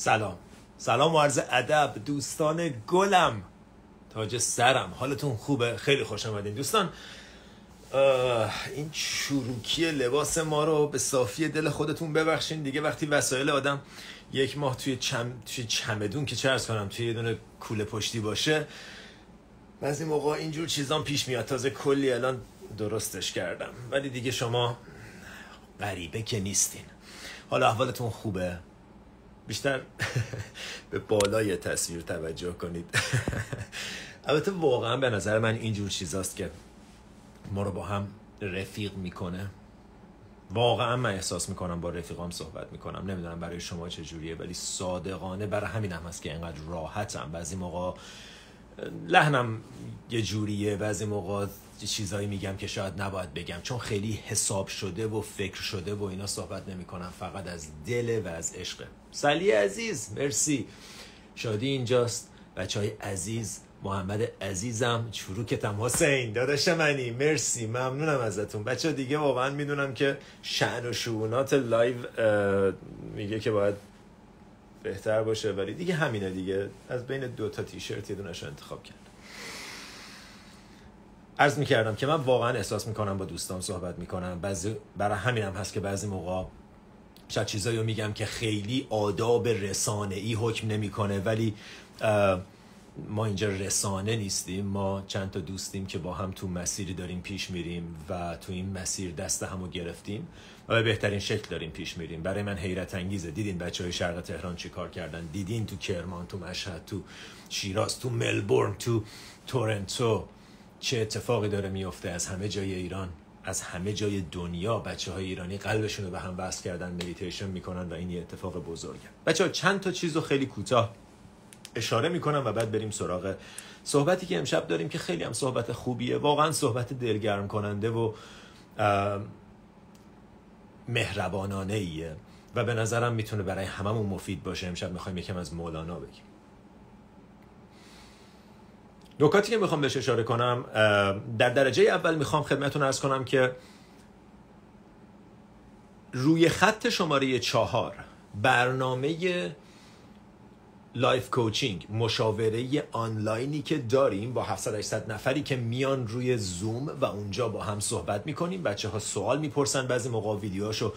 سلام. سلام و عرض ادب دوستان گلم. تاج سرم. حالتون خوبه؟ خیلی خوش آمدین دوستان این چروکی لباس ما رو به صافی دل خودتون ببخشین. دیگه وقتی وسایل آدم یک ماه توی, چم... توی چمدون که چرس کنم توی یه دونه کوله پشتی باشه بعضی موقع اینجور چیزان پیش میاد. تازه کلی الان درستش کردم. ولی دیگه شما غریبه که نیستین. حالا احوالتون خوبه؟ بیشتر به بالای تصویر توجه کنید. البته واقعا به نظر من اینجور چیزاست که ما رو با هم رفیق می‌کنه. واقعا من احساس می‌کنم با رفیقام صحبت می‌کنم. نمی‌دونم برای شما چجوریه ولی صادقانه برای همین هم هست که اینقدر راحتم. بعضی موقع لحنم یه جوریه بعضی موقع چیزایی میگم که شاید نباید بگم. چون خیلی حساب شده و فکر شده و اینا صحبت نمی‌کنم. فقط از دل و از عشق. سلی عزیز مرسی. شادی اینجاست. بچه های عزیز محمد عزیزم چاکرتم حسین داداش منی. مرسی ممنونم ازتون. بچه دیگه واقعا می‌دونم که شأن و شئونات live میگه که باید بهتر باشه ولی دیگه همینه دیگه. از بین دو تا تیشرت یه دونش انتخاب کرد. عرض می‌کردم که من واقعا احساس می‌کنم با دوستان صحبت می‌کنم. بعضی برای همین هم هست که بعضی موقع شاید چیزایی رو میگم که خیلی آداب رسانه ای حکم نمی‌کنه ولی ما اینجا رسانه نیستیم. ما چند تا دوستیم که با هم تو مسیری داریم پیش میریم و تو این مسیر دست همو گرفتیم و به بهترین شکل داریم پیش میریم. برای من حیرت انگیزه. دیدین بچه های شرق تهران چی کار کردن؟ دیدین تو کرمان تو مشهد تو شیراز تو ملبورن تو تورنتو چه اتفاقی داره میفته از همه جای ایران؟ از همه جای دنیا بچه های ایرانی قلبشون رو به هم وصل کردن مدیتیشن می‌کنن و این یه اتفاق بزرگه. بچه ها چند تا چیز رو خیلی کوتاه اشاره می‌کنم و بعد بریم سراغ صحبتی که امشب داریم که خیلی هم صحبت خوبیه. واقعا صحبت دلگرم کننده و مهربانانه ایه و به نظرم می‌تونه برای هممون مفید باشه. امشب می‌خوایم یکم از مولانا بگیم. نکاتی که می‌خوام بهش اشاره کنم در درجه اول می‌خوام خدمتون عرض کنم که روی خط شماره چهار برنامه life coaching مشاوره آنلاینی که داریم با 700 800 نفری که میان روی زوم و اونجا با هم صحبت می‌کنیم. بچه ها سوال می‌پرسن بعضی موقع ویدیوهاشو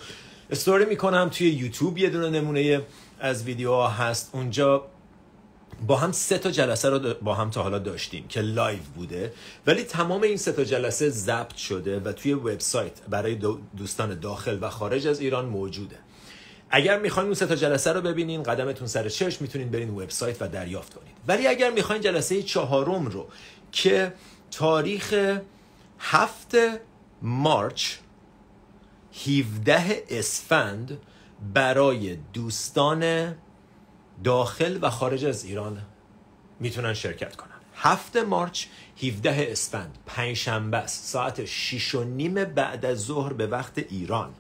استوری می‌کنم. توی یوتیوب یه دونه نمونه از ویدیوها هست. اونجا با هم سه تا جلسه رو با هم تا حالا داشتیم که live بوده. ولی تمام این سه تا جلسه ضبط شده و توی وبسایت برای دوستان داخل و خارج از ایران موجوده. اگر می‌خواین اون سه تا جلسه رو ببینین قدمتون سر چشم می‌تونین برین وبسایت و دریافت کنید ولی اگر می‌خواین جلسه چهارم رو که تاریخ هفت مارچ 17 اسفند برای دوستان داخل و خارج از ایران می‌تونن شرکت کنن. هفت مارچ 17 اسفند پنجشنبه است ساعت 6 و نیم بعد از ظهر به وقت ایران.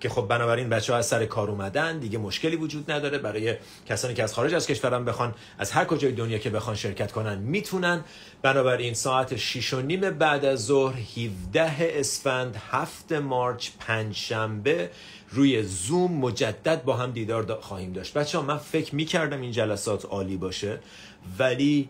که خب بنابراین بچه ها از سر کار اومدن دیگه مشکلی وجود نداره. برای کسانی که از خارج از کشورم بخوان از هر کجای دنیا که بخوان شرکت کنن می‌تونن. بنابراین ساعت 6 و نیم بعد از ظهر 17 اسفند 7 مارچ پنجشنبه روی زوم مجدد با هم دیدار خواهیم داشت. بچه ها من فکر می‌کردم این جلسات عالی باشه ولی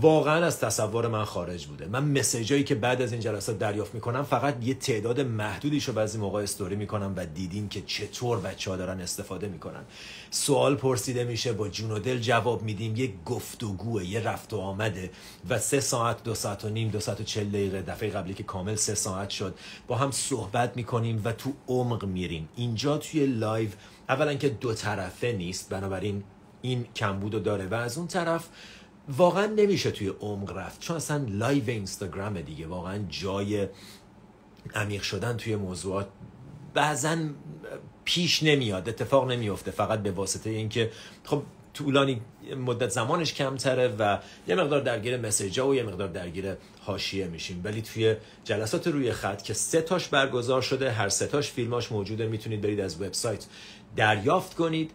واقعا از تصور من خارج بوده. من مسیجایی که بعد از این جلسات دریافت می‌کنم فقط یه تعداد محدودیش رو بعضی موقع استوری می‌کنم و دیدیم که چطور بچه ها دارن استفاده می‌کنن. سوال پرسیده میشه با جون و دل جواب میدیم. یه گفتگوه یه رفت و آمده و سه ساعت دو ساعت و نیم دو ساعت و چهل دقیقه دفعه قبلی که کامل سه ساعت شد با هم صحبت می‌کنیم و تو عمق میریم. اینجا توی live اولا که دو طرفه نیست بنابراین این کمبود داره و از اون طرف واقعا نمیشه توی عمق رفت. چون اصلا live اینستاگرام دیگه. واقعا جای عمیق شدن توی موضوعات بعضا پیش نمیاد اتفاق نمیفته. فقط به واسطه اینکه خب طولانی مدت زمانش کمتره و یه مقدار درگیر مسیجا و یه مقدار درگیر حاشیه میشیم. ولی توی جلسات روی خط که سه تاش برگزار شده هر سه تاش فیلماش موجوده می‌تونید برید از وبسایت دریافت کنید.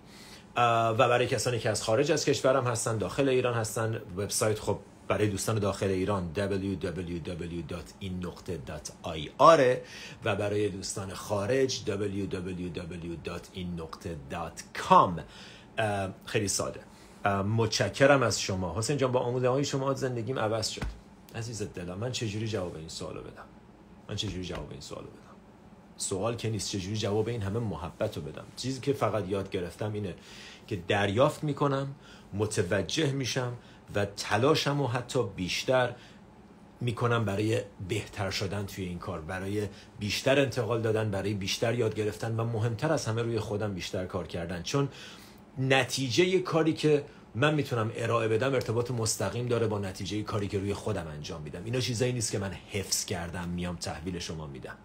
و برای کسانی که از خارج از کشورم هستن داخل ایران هستن. وبسایت خب برای دوستان داخل ایران www.innokte.ir و برای دوستان خارج www.innokte.com خیلی ساده. متشکرم از شما. حسین جان با آموزه های شما زندگیم عوض شد. عزیز دلم من چجوری جواب این سوالو بدم؟ من چجوری جواب این سوالو بدم؟ سوال که نیست چجوری جواب این همه محبت رو بدم؟ چیزی که فقط یاد گرفتم اینه که دریافت می‌کنم متوجه میشم و تلاشم و حتی بیشتر می‌کنم برای بهتر شدن توی این کار برای بیشتر انتقال دادن برای بیشتر یاد گرفتن و مهمتر از همه روی خودم بیشتر کار کردن. چون نتیجه کاری که من می‌تونم ارائه بدم ارتباط مستقیم داره با نتیجه کاری که روی خودم انجام میدم. اینا چیزایی نیست که من حفظ کردم میام تحویل شما میدم.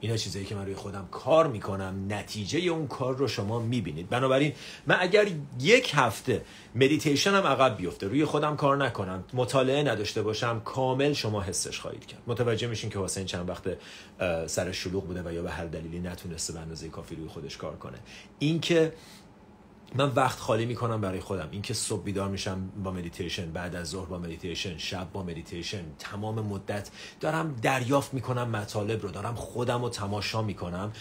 اینا چیزایی که من روی خودم کار می‌کنم نتیجه اون کار رو شما می‌بینید. بنابراین من اگر یک هفته مدیتیشن هم عقب بیفته روی خودم کار نکنم مطالعه نداشته باشم کامل شما حسش خواهید کرد. متوجه میشین که حسین چند وقت سر شلوغ بوده و یا به هر دلیلی نتونسته به اندازه کافی روی خودش کار کنه. اینکه من وقت خالی می‌کنم برای خودم. اینکه صبح بیدار میشم با مدیتیشن بعد از ظهر با مدیتیشن شب با مدیتیشن تمام مدت دارم دریافت می‌کنم مطالب رو دارم خودم رو تماشا می‌کنم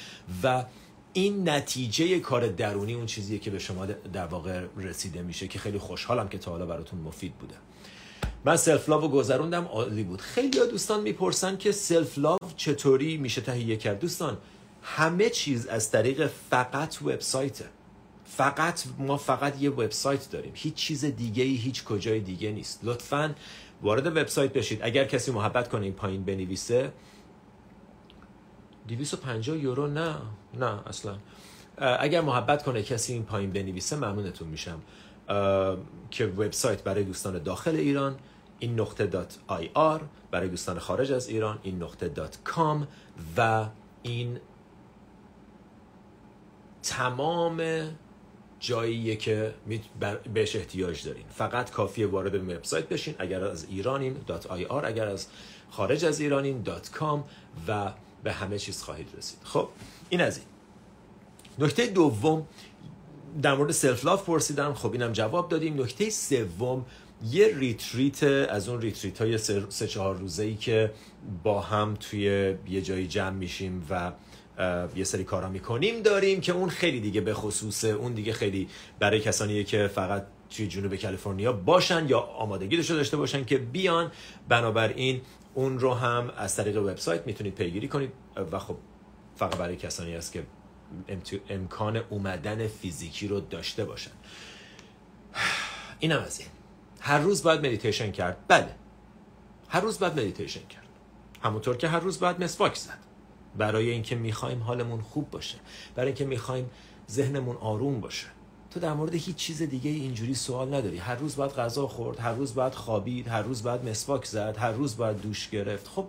و این نتیجه کار درونی اون چیزیه که به شما در واقع رسیده میشه که خیلی خوشحالم که تا حالا براتون مفید بوده. من self love رو گذروندم عالی بود. خیلی دوستان می‌پرسن که self love چطوری میشه تهیه کرد. دوستان همه چیز از طریق فقط وبسایته فقط ما فقط یه وبسایت داریم. هیچ چیز دیگه ای هیچ کجای دیگه نیست. لطفا وارد وبسایت بشید. اگر کسی محبت کنه این پایین بنویسه. 250 یورو؟ نه. نه اصلا. اگر محبت کنه کسی این پایین بنویسه ممنونتون میشم. که وبسایت برای دوستان داخل ایران این نقطه دات آی آر برای دوستان خارج از ایران این نقطه dot com و این تمام جاییه که بهش احتیاج دارین. فقط کافیه وارد وبسایت بشین اگر از ایرانین .ir اگر از خارج از ایرانین .com و به همه چیز خواهید رسید. خب این از این. نکته دوم در مورد self love پرسیدم. خب اینم جواب دادیم. نکته سوم یه retreat از اون retreat های سه چهار روزه ای که با هم توی یه جایی جمع میشیم و یه سری کارا می‌کنیم داریم که اون خیلی دیگه به خصوص اون دیگه خیلی برای کسانیه که فقط توی جنوب کالیفرنیا باشن یا آمادگی داشته باشن که بیان. بنابراین اون رو هم از طریق وبسایت می‌تونید پیگیری کنید و خب فقط برای کسانی است که امکان اومدن فیزیکی رو داشته باشن. اینم از این. هر روز باید مدیتیشن کرد. بله. هر روز باید مدیتیشن کرد. همونطور که هر روز باید مسواک زد. برای اینکه می‌خوایم حالمون خوب باشه برای اینکه می‌خوایم ذهنمون آروم باشه. تو در مورد هیچ چیز دیگه اینجوری سوال نداری. هر روز باید غذا خورد هر روز باید خوابید هر روز باید مسواک زد هر روز باید دوش گرفت. خب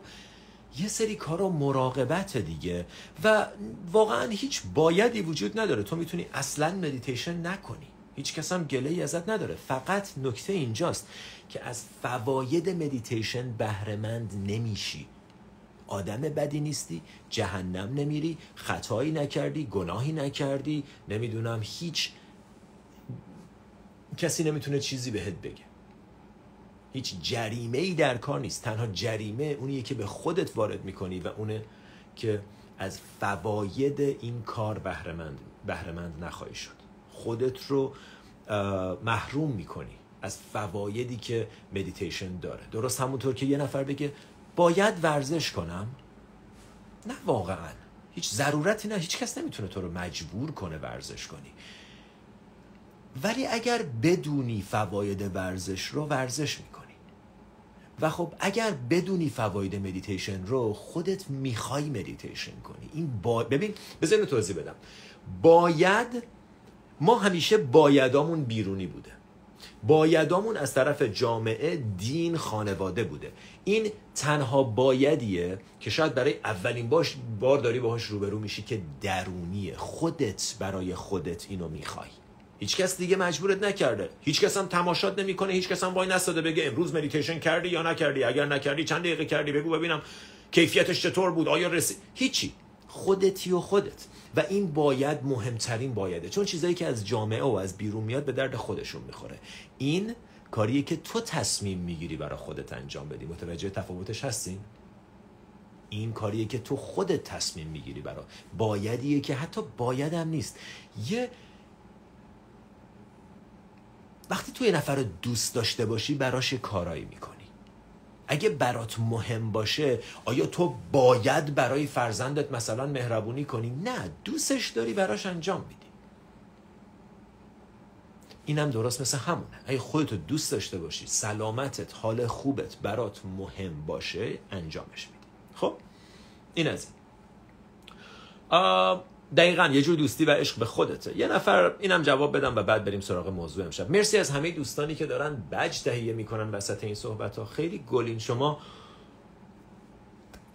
یه سری کارا مراقبت دیگه و واقعا هیچ بایدی وجود نداره. تو می‌تونی اصلا مدیتیشن نکنی. هیچ کس هم گله ازت نداره. فقط نکته اینجاست که از فواید مدیتیشن بهرهمند نمیشی. آدم بدی نیستی جهنم نمیری خطایی نکردی گناهی نکردی نمی‌دونم هیچ کسی نمی‌تونه چیزی بهت بگه. هیچ جریمه ای در کار نیست. تنها جریمه اونیه که به خودت وارد می‌کنی و اونه که از فواید این کار بهرهمند بهره‌مند نخواهی شد. خودت رو محروم می‌کنی از فوایدی که مدیتیشن داره. درست همونطور که یه نفر بگه باید ورزش کنم؟ نه واقعا. هیچ ضرورتی نه. هیچ کس نمی‌تونه تو رو مجبور کنه ورزش کنی. ولی اگر بدونی فواید ورزش رو ورزش می‌کنی. و خب اگر بدونی فواید مدیتیشن رو خودت می‌خوای مدیتیشن کنی. این با... ببین بذار توضیح بدم. باید ما همیشه بایدامون بیرونی بوده. بایدامون از طرف جامعه دین خانواده بوده. این تنها بایدیه که شاید برای اولین باش بار داری باهاش روبرو میشی که درونیه. خودت برای خودت اینو می‌خوای. هیچ کس دیگه مجبورت نکرده. هیچ کس هم تماشات نمی‌کنه. هیچ کس هم واینستاده بگه امروز مدیتیشن کردی یا نکردی. اگر نکردی چند دقیقه کردی بگو ببینم کیفیتش چطور بود. آیا رسی هیچی. خودتی و خودت. و این باید مهمترین بایده. چون چیزایی که از جامعه و از بیرون میاد به درد خودشون می‌خوره. این کاریه که تو تصمیم می‌گیری برای خودت انجام بدی. متوجه تفاوتش هستین؟ این کاریه که تو خودت تصمیم می‌گیری برای بایدیه که حتی بایدم نیست. یه وقتی تو یه نفر رو دوست داشته باشی براش کارایی می‌کنی. اگه برات مهم باشه آیا تو باید برای فرزندت مثلا مهربونی کنی؟ نه دوستش داری براش انجام میدی. اینم درست مثل همونه. اگه خودتو دوست داشته باشی سلامتت حال خوبت برات مهم باشه انجامش میدی. خب؟ این از این. دقیقا یه جور دوستی و عشق به خودته. یه نفر اینم جواب بدم و بعد بریم سراغ موضوع امشب. مرسی از همه دوستانی که دارن بج تهیه می‌کنن وسط این صحبت ها خیلی گلین شما.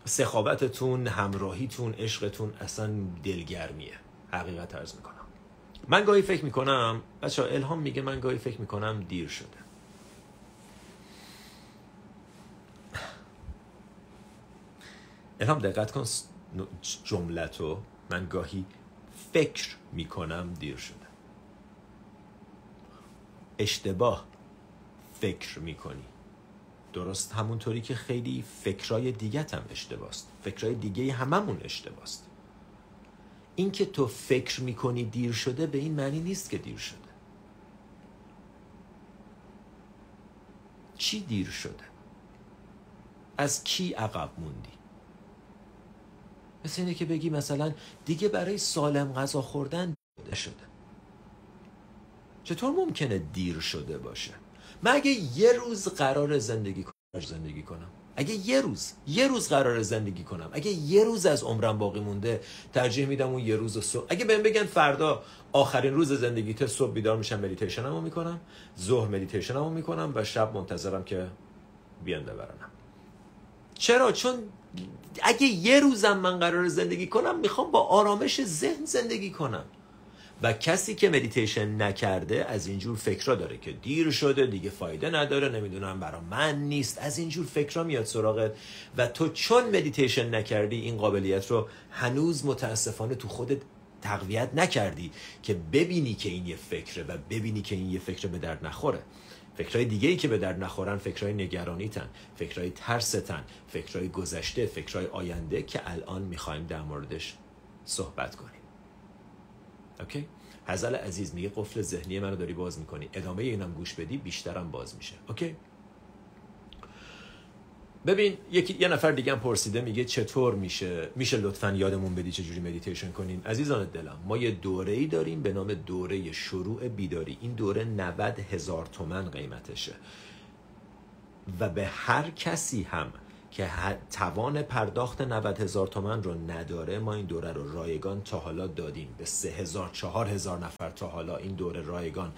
سخاوتتون همراهیتون عشقتون اصلا دلگرمیه. حقیقت ارز می‌کنم. من گاهی فکر می‌کنم بچه الهام میگه من گاهی فکر می‌کنم دیر شده. الهام دقت کن جملتو من گاهی فکر می‌کنم دیر شده. اشتباه فکر می‌کنی. درست همونطوری که خیلی فکرای دیگه هم اشتباست. فکرای دیگه هممون اشتباست. این که تو فکر می‌کنی دیر شده به این معنی نیست که دیر شده. چی دیر شده؟ از کی عقب موندی؟ مثل اینه که بگی مثلا دیگه برای سالم غذا خوردن شده. چطور ممکنه دیر شده باشه؟ من اگه یه روز قراره زندگی کنم زندگی کنم. اگه یه روز یه روز قراره زندگی کنم. اگه یه روز از عمرم باقی مونده ترجیح میدم اون یه روز صبح اگه بهم بگن فردا آخرین روز زندگیت صبح بیدار میشم مدیتیشنمو می‌کنم ظهر مدیتیشنمو می‌کنم و شب منتظرم که بیان ببرنم. چرا؟ چون اگه یه روزم من قراره زندگی کنم می‌خوام با آرامش ذهن زندگی کنم. و کسی که مدیتیشن نکرده از اینجور فکرها داره که دیر شده دیگه فایده نداره نمی‌دونم برا من نیست. از اینجور فکرها میاد سراغت. و تو چون مدیتیشن نکردی این قابلیت رو هنوز متاسفانه تو خودت تقویت نکردی که ببینی که این یه فکره و ببینی که این یه فکر به درد نخوره. فکرهای دیگه ای که به درد نخورن فکرهای نگرانیتن فکرهای ترستن فکرهای گذشته فکرهای آینده که الان می‌خوایم در موردش صحبت کنیم. okay؟ حزل عزیز میگه قفل ذهنی منو داری باز می‌کنی. ادامه اینم گوش بدی بیشترم باز میشه. okay؟ ببین یکی یه نفر دیگه هم پرسیده میگه چطور میشه میشه لطفا یادمون بدی چجوری مدیتیشن کنیم؟ عزیزان دلم ما یه دوره ای داریم به نام دوره شروع بیداری. این دوره 90 هزار تومن قیمتشه. و به هر کسی هم که توان پرداخت 90 هزار تومن رو نداره ما این دوره رو رایگان تا حالا دادیم. به سه هزار چهار هزار نفر تا حالا این دوره رایگان.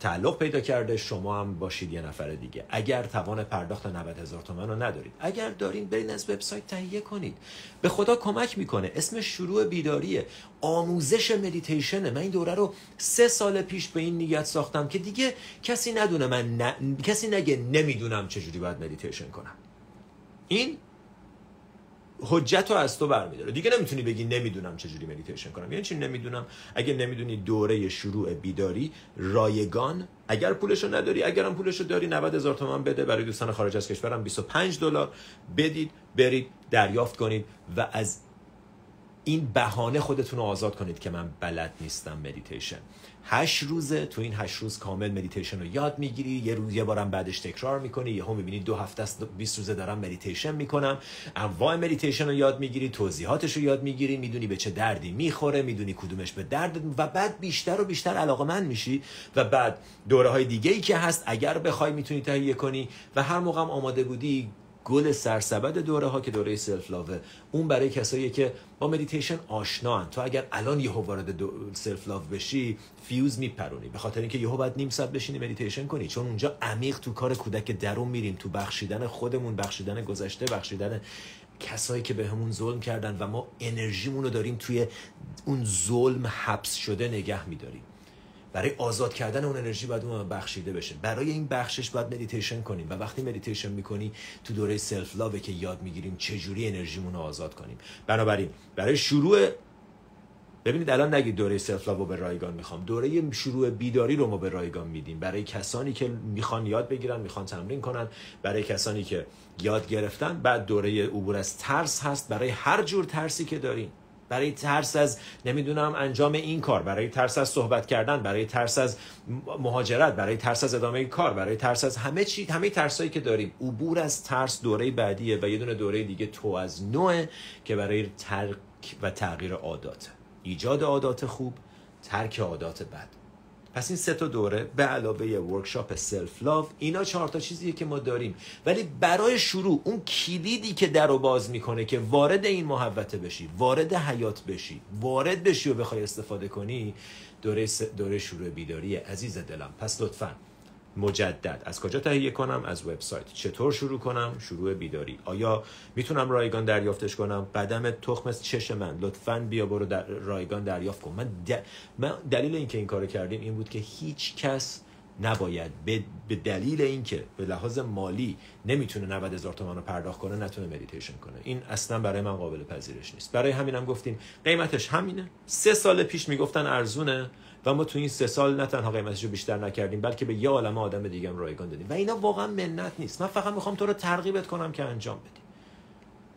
تعلق پیدا کرده شما هم باشید یه نفر دیگه. اگر توان پرداخت 90 هزار تومن رو ندارید. اگر دارین برین از وبسایت تهیه کنید. به خدا کمک می‌کنه. اسم شروع بیداریه. آموزش مدیتیشنه من این دوره رو سه سال پیش به این نیت ساختم که دیگه کسی ندونه من کسی نگه نمی‌دونم چجوری باید مدیتیشن کنم. این حجت رو از تو برمیداره. دیگه نمی‌تونی بگی نمی‌دونم چجوری مدیتیشن کنم. یعنی چی نمی‌دونم؟ اگه نمی‌دونی دوره شروع بیداری رایگان اگر پولشو نداری اگرم پولشو داری 90 هزار تومان بده. برای دوستان خارج از کشورم 25 دلار. بدید برید دریافت کنید و از این بهانه خودتون رو آزاد کنید که من بلد نیستم مدیتیشن هشت روزه. تو این هشت روز کامل مدیتیشن رو یاد می‌گیری. یه روز یه بارم بعدش تکرار می‌کنی. بعدم می‌بینی دو هفته است 20 روزه دارم مدیتیشن می‌کنم. انواع مدیتیشن رو یاد می‌گیری توضیحاتش رو یاد می‌گیری. می‌دونی به چه دردی می‌خوره می‌دونی کدومش به درد و بعد بیشتر و بیشتر علاقه میشی و بعد دوره های دیگه ای که هست اگر بخوای می‌تونی تهیه کنی. و هر موقع آماده بودی گل سرسبد دوره ها که دوره self love ه اون برای کسایی که با مدیتیشن آشنا تو اگر الان یهو وارد self love بشی فیوز میپرونی. به خاطر اینکه یهو باید نیم ساعت بشینی مدیتیشن کنی. چون اونجا عمیق تو کار کودک درون میریم. تو بخشیدن خودمون بخشیدن گذشته بخشیدن کسایی که بهمون ظلم کردن و ما انرژیمون رو داریم توی اون ظلم حبس شده نگه میداریم. برای آزاد کردن اون انرژی باید اون بخشیده بشه. برای این بخشش باید مدیتیشن کنیم. و وقتی مدیتیشن می‌کنی تو دوره self love که یاد می‌گیریم چه جوری انرژیمون رو آزاد کنیم. بنابراین برای شروع ببینید الان نگید دوره self love به رایگان می‌خوام. دوره شروع بیداری رو ما به رایگان میدیم. برای کسانی که می‌خوان یاد بگیرن می‌خوان تمرین کنن برای کسانی که یاد گرفتن بعد دوره عبور از ترس هست. برای هر جور ترسی که داریم برای ترس از نمی‌دونم انجام این کار برای ترس از صحبت کردن برای ترس از مهاجرت برای ترس از ادامه کار برای ترس از همه چی همه ترسایی که داریم. عبور از ترس دوره بعدیه و یه دونه دوره دیگه تو از نوعه که برای ترک و تغییر عادات. ایجاد عادات خوب ترک عادات بد. پس این سه تا دوره به علاوه workshop self love اینا چهار تا چیزیه که ما داریم. ولی برای شروع اون کلیدی که در رو باز می‌کنه که وارد این محوطه بشی وارد حیاط بشی وارد بشی و بخوای استفاده کنی دوره, دوره شروع بیداری عزیز دلم پس لطفاً مجدد. از کجا تهیه کنم؟ از وبسایت. چطور شروع کنم؟ شروع بیداری. آیا می‌تونم رایگان دریافتش کنم؟ قدمت تخم چش من. لطفا بیا برو در رایگان دریافت کن. من, من دلیل اینکه این کارو کردیم این بود که هیچ کس نباید به دلیل اینکه به لحاظ مالی نمی‌تونه 90 هزار تومان پرداخت کنه نتونه مدیتیشن کنه. این اصلا برای من قابل پذیرش نیست. برای همینم گفتیم قیمتش همینه. سه سال پیش می‌گفتن ارزونه. ما تو این سه سال نه تنها قیمتش رو بیشتر نکردیم بلکه به یه عالم آدم دیگه هم رایگان دادیم. و اینا واقعا منت نیست. من فقط می‌خوام تو رو ترغیبت کنم که انجام بدی.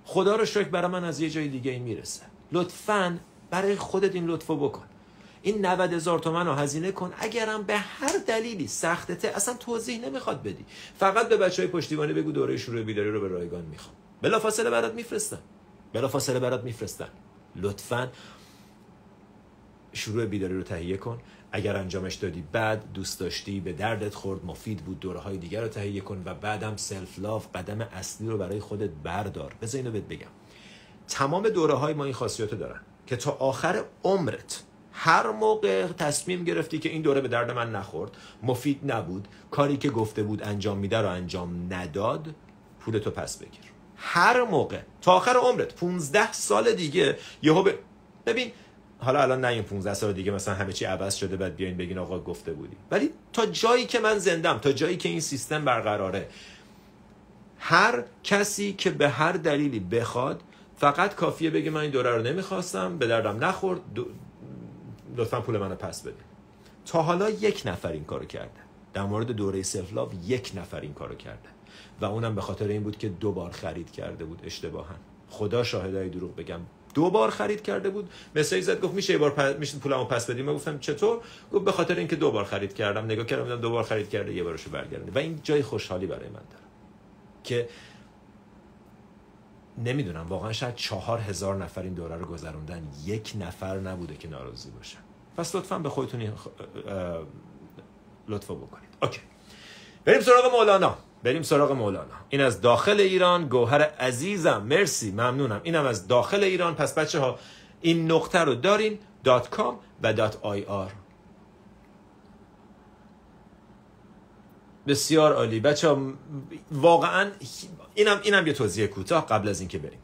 خدا رو شکر برای من از یه جای دیگه می‌رسه. لطفا برای خودت این لطفو بکن. این 90 هزار تومن رو هزینه کن. اگرم به هر دلیلی سختته اصلا توضیح نمی‌خواد بدی. فقط به بچه های پشتیبانی بگو دوره شروع بیداری رو به رایگان می‌خوام. بلافاصله برات میفرستم. بلافاصله برات میفرستن لطفا شروع بیداری رو تهیه کن. اگر انجامش دادی بعد دوست داشتی به دردت خورد مفید بود دوره های دیگر رو تهیه کن و بعدم سلف لاف قدم اصلی رو برای خودت بردار. بذار اینو بهت بگم. تمام دوره های ما این خاصیت دارن که تا آخر عمرت هر موقع تصمیم گرفتی که این دوره به درد من نخورد مفید نبود کاری که گفته بود انجام میده رو انجام نداد پولتو پس بگیر. هر موقع تا آخر عمرت 15 سال دیگه یهو ببین حالا الان نه این 15 سال دیگه مثلا همه چی عوض شده بعد بیاین بگین آقا گفته بودی. ولی تا جایی که من زندم تا جایی که این سیستم برقراره هر کسی که به هر دلیلی بخواد فقط کافیه بگه من این دوره رو نمی‌خواستم به دردم نخورد لطفا پول منو پس بده. تا حالا یک نفر این کارو کرده. در مورد دوره self یک نفر این کارو کرده. و اونم به خاطر این بود که دو بار خرید کرده بود اشتباها. خدا شاهده اگه دروغ بگم دو بار خرید کرده بود. message زد گفت میشه یه بار پس... میشه پولمو پس بدیم؟ من گفتم چطور؟ گفت به خاطر اینکه دو بار خرید کردم. نگاه کردم دیدم دو بار خرید کرده یه بارشو برگردونده. و این جای خوشحالی برای من داره که نمی‌دونم واقعا شاید چهار هزار نفر این دوره رو گذروندن. یک نفر نبوده که ناراضی باشه. پس لطفا به خودتون لطف بکنید. okay. بریم سراغ مولانا. بریم سراغ مولانا. این از داخل ایران گوهر عزیزم. مرسی ممنونم. اینم از داخل ایران. پس بچه ها این نقطه رو دارین dot com و dot ir. بسیار عالی. بچه ها واقعا اینم اینم یه توضیح کوتاه قبل از اینکه بریم.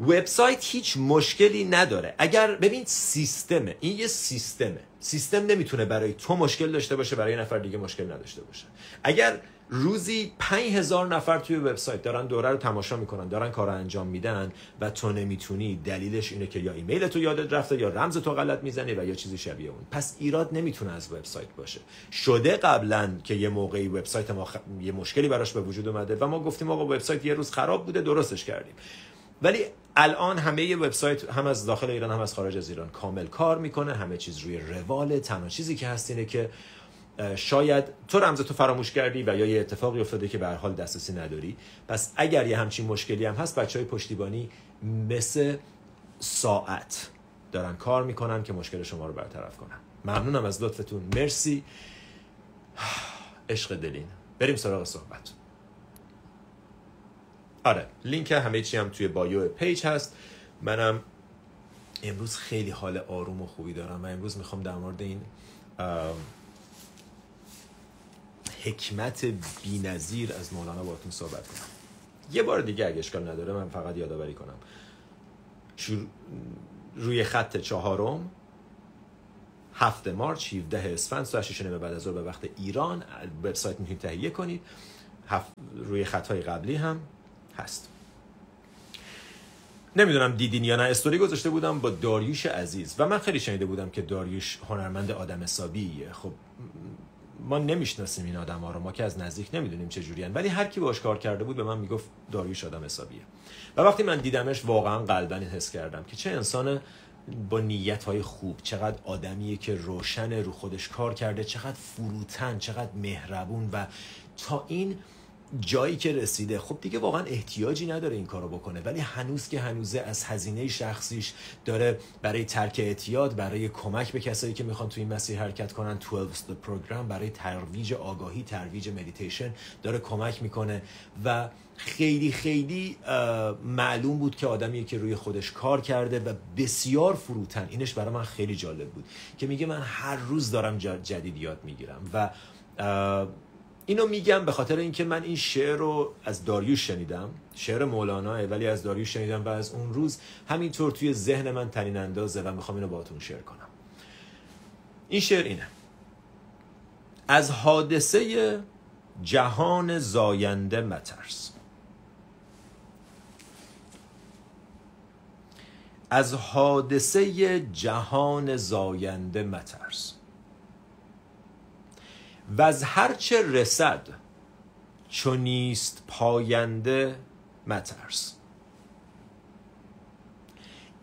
وبسایت هیچ مشکلی نداره. اگر ببین سیستمه. این یه سیستمه. سیستم نمی‌تونه برای تو مشکل داشته باشه برای نفر دیگه مشکل نداشته باشه. اگر روزی هزار نفر توی وبسایت دارن دوره رو تماشا می‌کنن دارن کار انجام میدن و تو نمی‌تونی دلیلش اینه که یا ایمیل تو یادت رفته یا رمز تو غلط می‌زنی و یا چیزی شبیه اون. پس ایراد نمی‌تونه از وبسایت باشه. شده قبلا که یه موقعی وبسایت ما یه مشکلی براش به وجود اومده و ما گفتیم آقا وبسایت یه روز خراب بوده درستش کردیم. ولی الان همه وبسایت هم از داخل ایران هم از خارج از ایران کامل کار می‌کنه همه چیز روی روال تنها چیزی که هست اینه که شاید تو رمز تو فراموش کردی و یا یه اتفاقی افتاده که به حال دسترسی نداری. پس اگر یه همچین مشکلی هم هست بچه های پشتیبانی مثل ساعت دارن کار می‌کنن که مشکل شما رو برطرف کنن. ممنونم از لطفتون. مرسی. عشق دلین. بریم سراغ صحبت. آره لینک همه چی هم توی bio page هست. منم امروز خیلی حال آروم و خوبی دارم و امروز می‌خوام در مورد این حکمت نظیر از مولانا باتون صحبت کنم. یه بار دیگه اگه اشکال نداره من فقط یادآوری کنم. روی خط چهارم هفته مارچ 17 اسفند ساعت 6 بعد از ظهر به وقت ایران. وبسایت می‌تونید تهیه کنید. هف... روی های قبلی هم هست. نمی‌دونم دیدین یا نه استوری گذاشته بودم با داریوش عزیز. و من خیلی شنیده بودم که داریوش هنرمند آدم حسابیه. خب ما نمی‌شناسیم این آدم ها رو. ما که از نزدیک نمی‌دونیم چه جوریان. ولی هر کی باش کار کرده بود به من می‌گفت داریوش آدم حسابیه. و وقتی من دیدمش واقعا قلبا حس کردم که چه انسان با نیت های خوب چقدر آدمیه که روشن رو خودش کار کرده چقدر فروتن چقدر مهربون و تا این جایی که رسیده. خب دیگه واقعا احتیاجی نداره این کارو بکنه. ولی هنوز که هنوزه از هزینه شخصیش داره برای ترک اعتیاد برای کمک به کسایی که می‌خوان تو این مسیر حرکت کنن 12 program برای ترویج آگاهی ترویج مدیتیشن داره کمک می‌کنه. و خیلی خیلی معلوم بود که آدمیه که روی خودش کار کرده و بسیار فروتن. اینش برای من خیلی جالب بود که میگه من هر روز دارم جدید یاد می‌گیرم و اینو میگم به خاطر اینکه من این شعر رو از داریوش شنیدم. شعر مولاناه ولی از داریوش شنیدم و از اون روز همینطور توی ذهن من تنین اندازه و می‌خوام اینو باهاتون شعر کنم. این شعر اینه. از حادثه جهان زاینده مترس. از حادثه جهان زاینده مترس. و از هرچه رسد چو نیست پاینده مترس.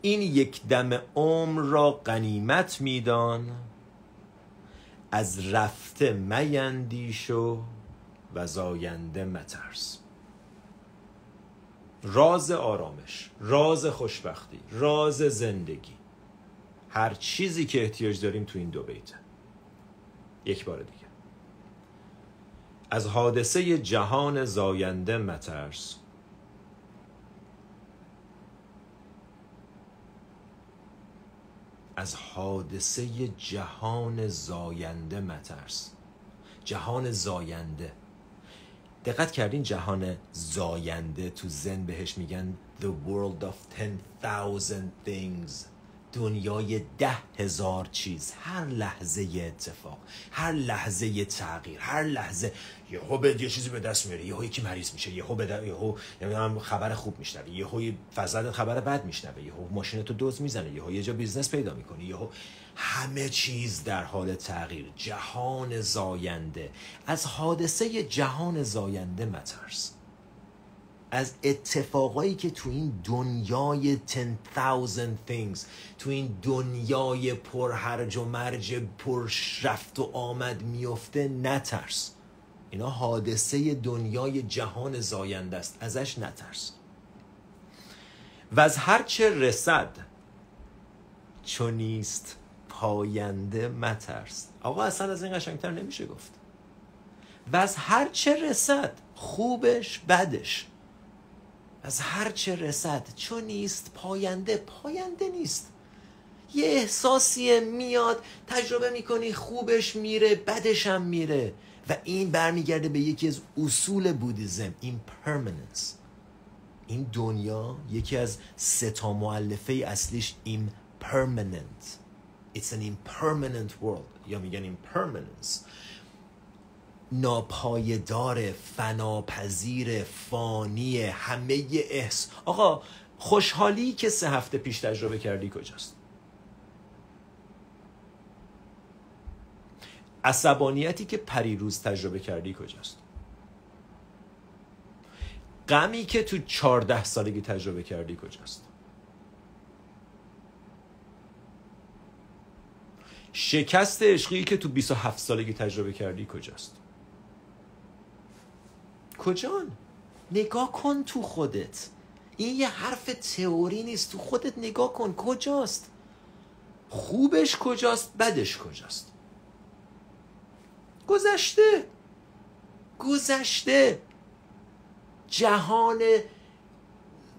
این یک دم عمر را غنیمت میدان از رفته میندیش و و زاینده مترس. راز آرامش راز خوشبختی راز زندگی هر چیزی که احتیاج داریم تو این دو بیته یک بار دیگه. از حادثه جهان زاینده مترس. از حادثه جهان زاینده مترس. جهان زاینده. دقت کردین جهان زاینده تو Zen بهش میگن The world of 10,000 things. دنیای ده هزار چیز هر لحظه اتفاق هر لحظه تغییر هر لحظه یهو به یه چیزی به دست میاره یهو یکی مریض میشه یهو به یهو نمی‌دونم خبر خوب میشنوه یهو فضلت خبر بد میشنوه یهو ماشین تو دزد می‌زنه یهو یه جا business پیدا می‌کنی یهو همه چیز در حال تغییر جهان زاینده. از حادثه جهان زاینده مترس. از اتفاقایی که تو این دنیای 10,000 things تو این دنیای پر هرج و مرج پر رفت و آمد میفته نترس. اینا حادثه دنیای جهان زاینده است ازش نترس. و از هرچه رسد چون نیست پاینده مترس. آقا اصلا از این قشنگتر نمیشه گفت. و از هرچه رسد خوبش بدش. از هر چه رسد چون نیست پاینده پاینده نیست. یه احساسی میاد تجربه می‌کنی خوبش میره بدش هم میره. و این برمیگرده به یکی از اصول بودیزم impermanence این دنیا یکی از سه تا معلفه اصلیش impermanent it's an impermanent world. یا میگن impermanence ناپایدار فناپذیر فانی همه احس. آقا خوشحالی که سه هفته پیش تجربه کردی کجاست؟ عصبانیتی که پریروز تجربه کردی کجاست؟ غمی که تو چارده سالگی تجربه کردی کجاست؟ شکست عشقی که تو 27 سالگی تجربه کردی کجاست؟ کجان نگاه کن تو خودت. این یه حرف تئوری نیست. تو خودت نگاه کن. کجاست؟ خوبش کجاست؟ بدش کجاست؟ گذشته. گذشته. جهان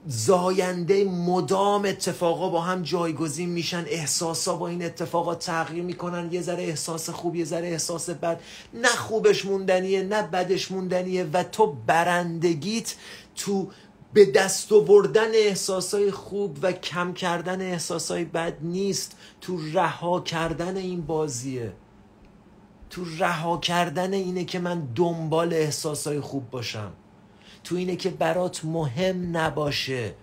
زاینده مدام اتفاقا با هم جایگزین میشن احساسا با این اتفاقا تغییر می‌کنن. یه ذره احساس خوب یه ذره احساس بد. نه خوبش موندنیه نه بدش موندنیه و تو برندگیت تو به دست آوردن احساسای خوب و کم کردن احساسای بد نیست. تو رها کردن این بازیه. تو رها کردن اینه که من دنبال احساسای خوب باشم. تو اینه که برات مهم نباشه.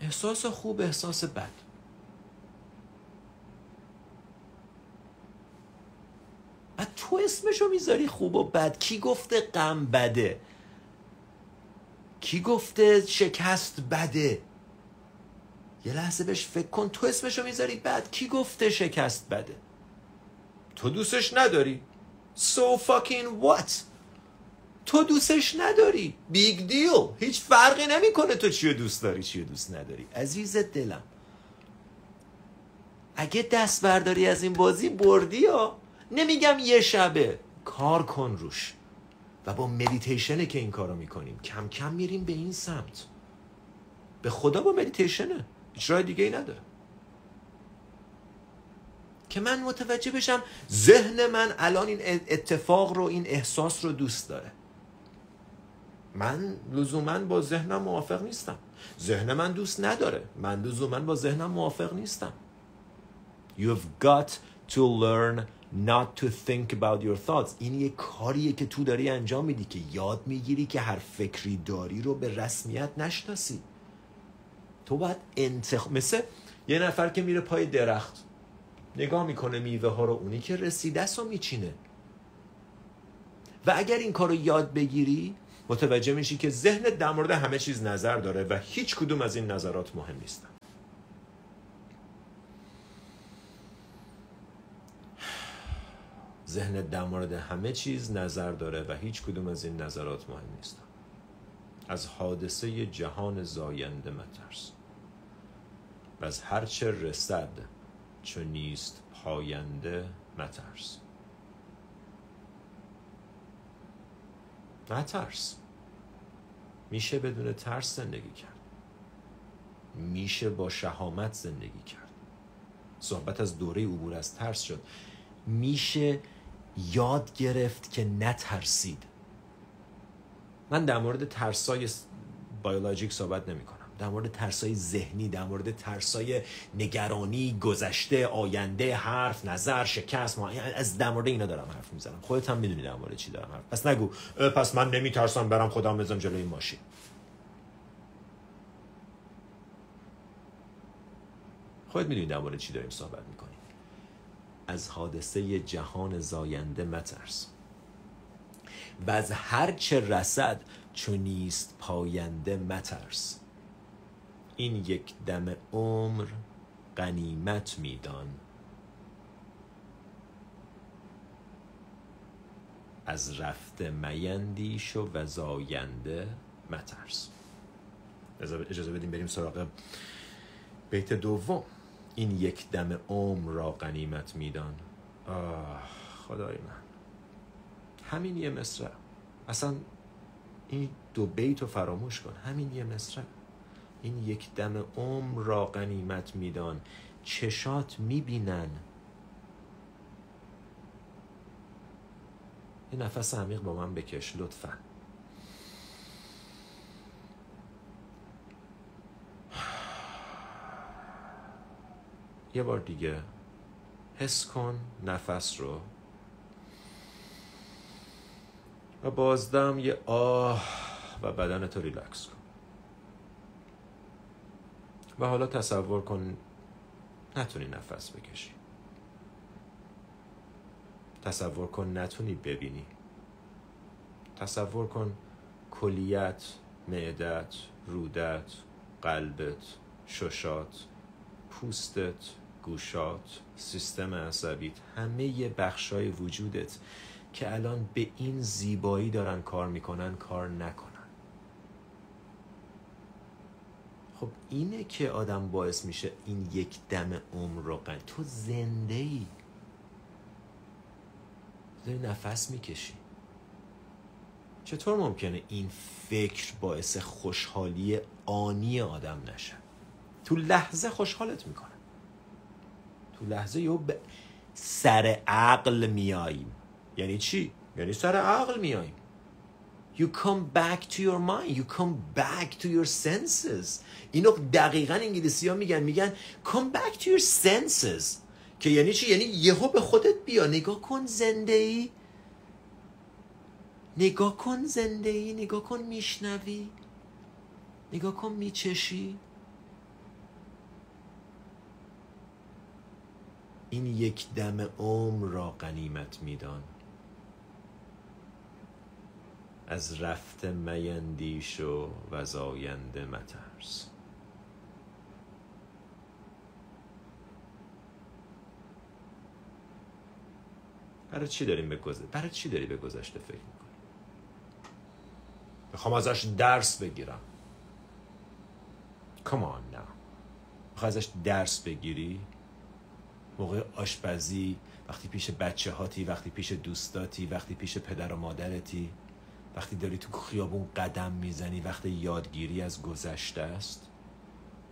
احساس خوب احساس بد. بعد تو اسمشو می‌ذاری خوب و بد. کی گفته غم بده؟ کی گفته شکست بده؟ یه لحظه بهش فکر کن. تو اسمشو می‌ذاری بعد کی گفته شکست بده؟ تو دوستش نداری. So fucking what? تو دوستش نداری. Big deal هیچ فرقی نمی‌کنه تو چی دوست داری چی دوست نداری. عزیز دلم. اگه دست برداری از این بازی بردی یا نمیگم یه شبه. کار کن روش. و با مدیتیشنه که این کارو می‌کنیم. کم کم میریم به این سمت. به خدا با مدیتیشنه. هیچ راه دیگه ای نداره. که من متوجه بشم ذهن من الان این اتفاق رو این احساس رو دوست داره. من لزوما با ذهنم موافق نیستم. ذهن من دوست نداره. من لزوما با ذهنم موافق نیستم. You've got to learn not to think about your thoughts. این یه کاریه که تو داری انجام میدی که یاد می‌گیری که هر فکری داری رو به رسمیت نشناسی. تو باید انتخ... مثل یه نفر که میره پای درخت نگاه می‌کنه میوه ها رو اونی که رسیده رو میچینه. و اگر این کار رو یاد بگیری متوجه میشی که ذهنت در مورد همه چیز نظر داره و هیچ کدوم از این نظرات مهم نیستن ذهنت در مورد همه چیز نظر داره و هیچ کدوم از این نظرات مهم نیستن از حادثه جهان زاینده مترس. و از هرچه رسد چون نیست پاینده مترس. نترس میشه بدون ترس زندگی کرد. میشه با شهامت زندگی کرد. صحبت از دوره عبور از ترس شد. میشه یاد گرفت که نترسید. من در مورد ترسای بیولوژیک صحبت نمی کنم در مورد ترسای ذهنی در مورد ترسای نگرانی گذشته آینده حرف نظر شکست ما از در مورد اینا دارم حرف می‌زنم. خودت هم می‌دونی در مورد چی دارم حرف. پس نگو. پس من نمیترسم برم خودم بزنم جلوی ماشین. خودت می‌دونی در مورد چی داریم صحبت می‌کنیم. از حادثه جهان زاینده مترس. و از هر چه رسد چون نیست پاینده مترس. این یک دم عمر غنیمت میدان. از رفته میندیش و زاینده مترس. اجازه بدیم بریم سراغ بیت دوم. این یک دم عمر را غنیمت میدان. خدای من. همین یه مصرع. اصلا این دو بیت رو فراموش کن. همین یه مصرع. این یک دم عمر را غنیمت میدان چشات می‌بینن. یه نفس عمیق با من بکش لطفا. یه بار دیگه حس کن نفس رو. و بازدم یه آه و بدن تو ریلکس کن. و حالا تصور کن نتونی نفس بکشی. تصور کن نتونی ببینی. تصور کن کلیت معدت رودت قلبت ششات پوستت گوشات سیستم عصبیت همه بخشای وجودت که الان به این زیبایی دارن کار می‌کنن کار نکنن خب اینه که آدم باعث میشه این یک دم عمر رو قن تو زنده ای داری نفس می‌کشی. چطور ممکنه این فکر باعث خوشحالی آنی آدم نشه؟ تو لحظه خوشحالت می‌کنه. تو لحظه یو به سر عقل میاییم یعنی چی؟ یعنی سر عقل میاییم You come back to your mind. You come back to your senses. اینو دقیقا انگلیسی ها میگن. میگن Come back to your senses. که یعنی چی؟ یعنی یهو به خودت بیا. نگاه کن زنده ای نگاه کن زنده ای نگاه کن میشنوی. نگاه کن میچشی. این یک دم عمر را غنیمت میدان. از رفت میندیش و وزاینده مترس. برای چی داریم به گذشته برای چی داری به گذشته فکر می‌کنی؟ می‌خوام ازش درس بگیرم. On now. می‌خوای ازش درس بگیری؟ موقع آشپزی وقتی پیش بچه هاتی وقتی پیش دوستاتی وقتی پیش پدر و مادرتی وقتی داری تو خیابون قدم می‌زنی وقتی یادگیری از گذشته است؟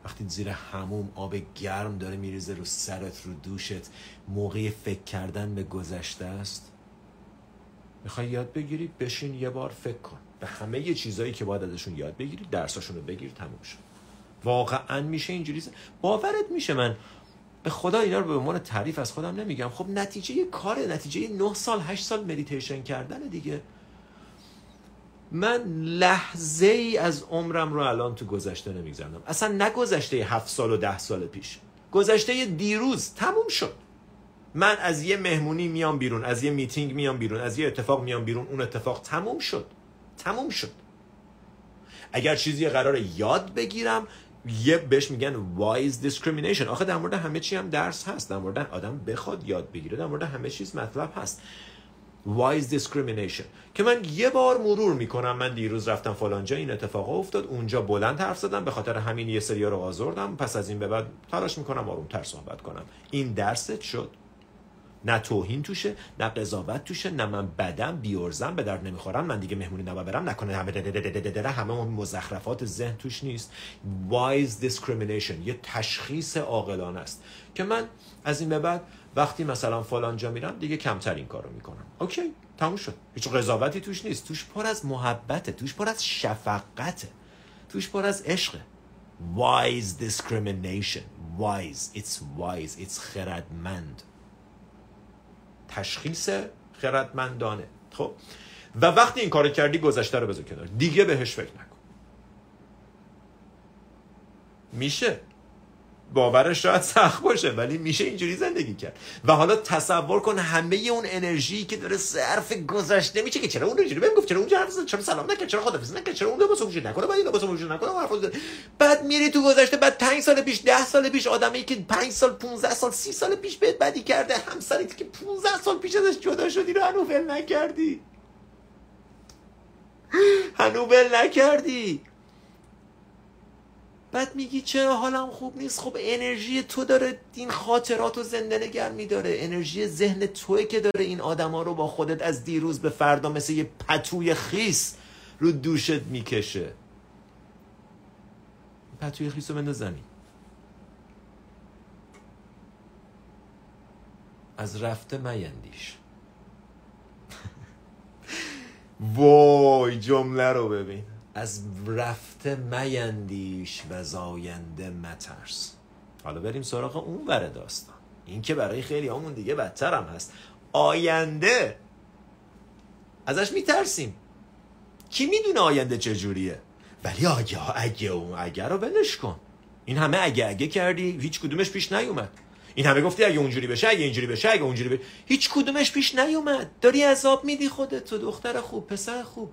وقتی زیر هموم آب گرم داره میریزه رو سرت رو دوشت موقع فکر کردن به گذشته است؟ می‌خوای یاد بگیری؟ بشین یه بار فکر کن. به همه یه چیزایی که باید ازشون یاد بگیری درساشون رو بگیر تموم شد واقعا میشه اینجوری باورت میشه من. به خدا اینا رو به عنوان تعریف از خودم نمیگم. خب نتیجه یه کاره نتیجه 9 سال 8 سال مدیتیشن کردن دیگه. من لحظه ای از عمرم رو الان تو گذشته نمیگذرنم اصلا نه گذشته هفت سال و ده سال پیش. گذشته دیروز تموم شد. من از یه مهمونی میام بیرون از یه میتینگ میام بیرون از یه اتفاق میام بیرون اون اتفاق تموم شد. تموم شد. اگر چیزی قرار یاد بگیرم یه بهش میگن wise discrimination. آخه در مورد همه چی هم درس هست. در مورد آدم بخواد یاد بگیره در مورد همه چیز مطلب هست. Wise discrimination? که من یه بار مرور می‌کنم من دیروز رفتم فلانجا این اتفاق افتاد اونجا بلند حرف زدم به خاطر همین یه سری رو آزردم. پس از این به بعد تلاش می‌کنم آرومتر صحبت کنم. این درست شد؟ نه توهین توشه نه قضاوت توشه نه من بدم بیورزم به درد نمی‌خورم من دیگه مهمونی نبا برم نکنه همه همه اون مزخرفات ذهن توش نیست. Wise discrimination یه تشخیص عاقلانه است. که من از این به بعد وقتی مثلا فلان جا میرم دیگه کمتر این کارو می‌کنم. اوکی تموم شد. هیچ قضاوتی توش نیست. توش پر از محبته. توش پر از شفقته. توش پر از عشقه. Wise discrimination. Wise. It's wise. It's خردمند. تشخیص خردمندانه. خب؟ و وقتی این کار کردی گذشته رو بذار کنار. دیگه بهش فکر نکن. میشه؟ باورش شاید سخت باشه ولی میشه اینجوری زندگی کرد. و حالا تصور کن همه اون انرژی که داره صرف گذشته میشه که چرا اون اینجوری بهم گفت؟ چرا اونجا حرف چرا سلام نکرد؟ چرا خدافظی نکرد؟ چرا اون واسه وجود نکنه؟ بعد واسه وجود نکنه؟ بعد میری تو گذشته بعد 5 سال پیش 10 سال پیش آدمی که 5 سال 15 سال 30 سال پیش بهت بدی کرده همسرت که 15 سال پیش ازش جدا شدی رو هنوز نکردی. هنوز نکردی. بعد میگی چرا حالم خوب نیست؟ خب انرژی تو داره. این خاطرات رو زنده نگر میداره. انرژی ذهن توی که داره این آدما رو با خودت از دیروز به فردا مثل یه پتوی خیس رو دوشت می‌کشه. پتوی خیس رو بندازنی. از رفته میندیش وای جمله رو ببین. از رفته میندیش و زاینده مترس. حالا بریم سراغ اون ور داستان. این که برای خیلی همون دیگه بدتر هم هست. آینده! ازش میترسیم. کی می‌دونه آینده چجوریه؟ ولی آگه اگه اون اگه رو بلش کن. این همه اگه اگه کردی هیچ کدومش پیش نیومد. این همه گفتی اگه اونجوری بشه اگه اینجوری بشه اگه اونجوری بشه. هیچ کدومش پیش نیومد. داری عذاب میدی خودت تو دختر خوب پسر خوب.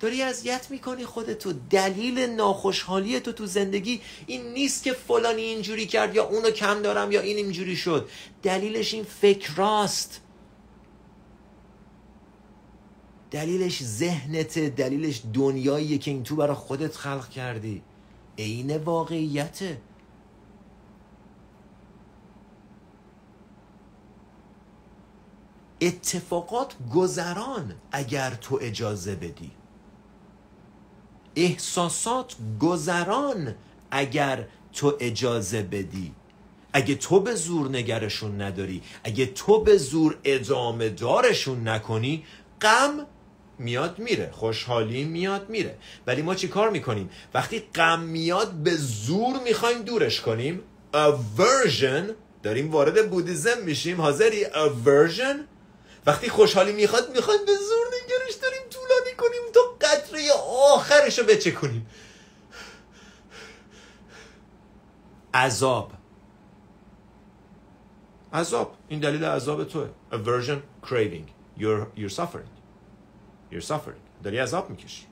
داری اذیت می‌کنی خودتو. دلیل ناخوشحالی تو تو زندگی این نیست که فلانی اینجوری کرد یا اونو کم دارم یا این اینجوری شد. دلیلش این فکر راست. دلیلش ذهنت دلیلش دنیاییه که این تو برای خودت خلق کردی. عین واقعیته. اتفاقات گذران اگر تو اجازه بدی. احساسات گذران اگر تو اجازه بدی. اگه تو به زور نگرشون نداری اگه تو به زور ادامه دارشون نکنی غم میاد میره خوشحالی میاد میره. ولی ما چی کار می‌کنیم؟ وقتی غم میاد به زور می‌خوایم دورش کنیم. Aversion داریم وارد بودیزم میشیم حاضری؟ Aversion. وقتی خوشحالی می‌خواد می‌خوایم به زور نگرش داریم قطره آخرش رو بچکونیم عذاب. عذاب. این دلیل عذاب توه. Aversion craving. You're, you're suffering. You're suffering. داری عذاب می‌کشی.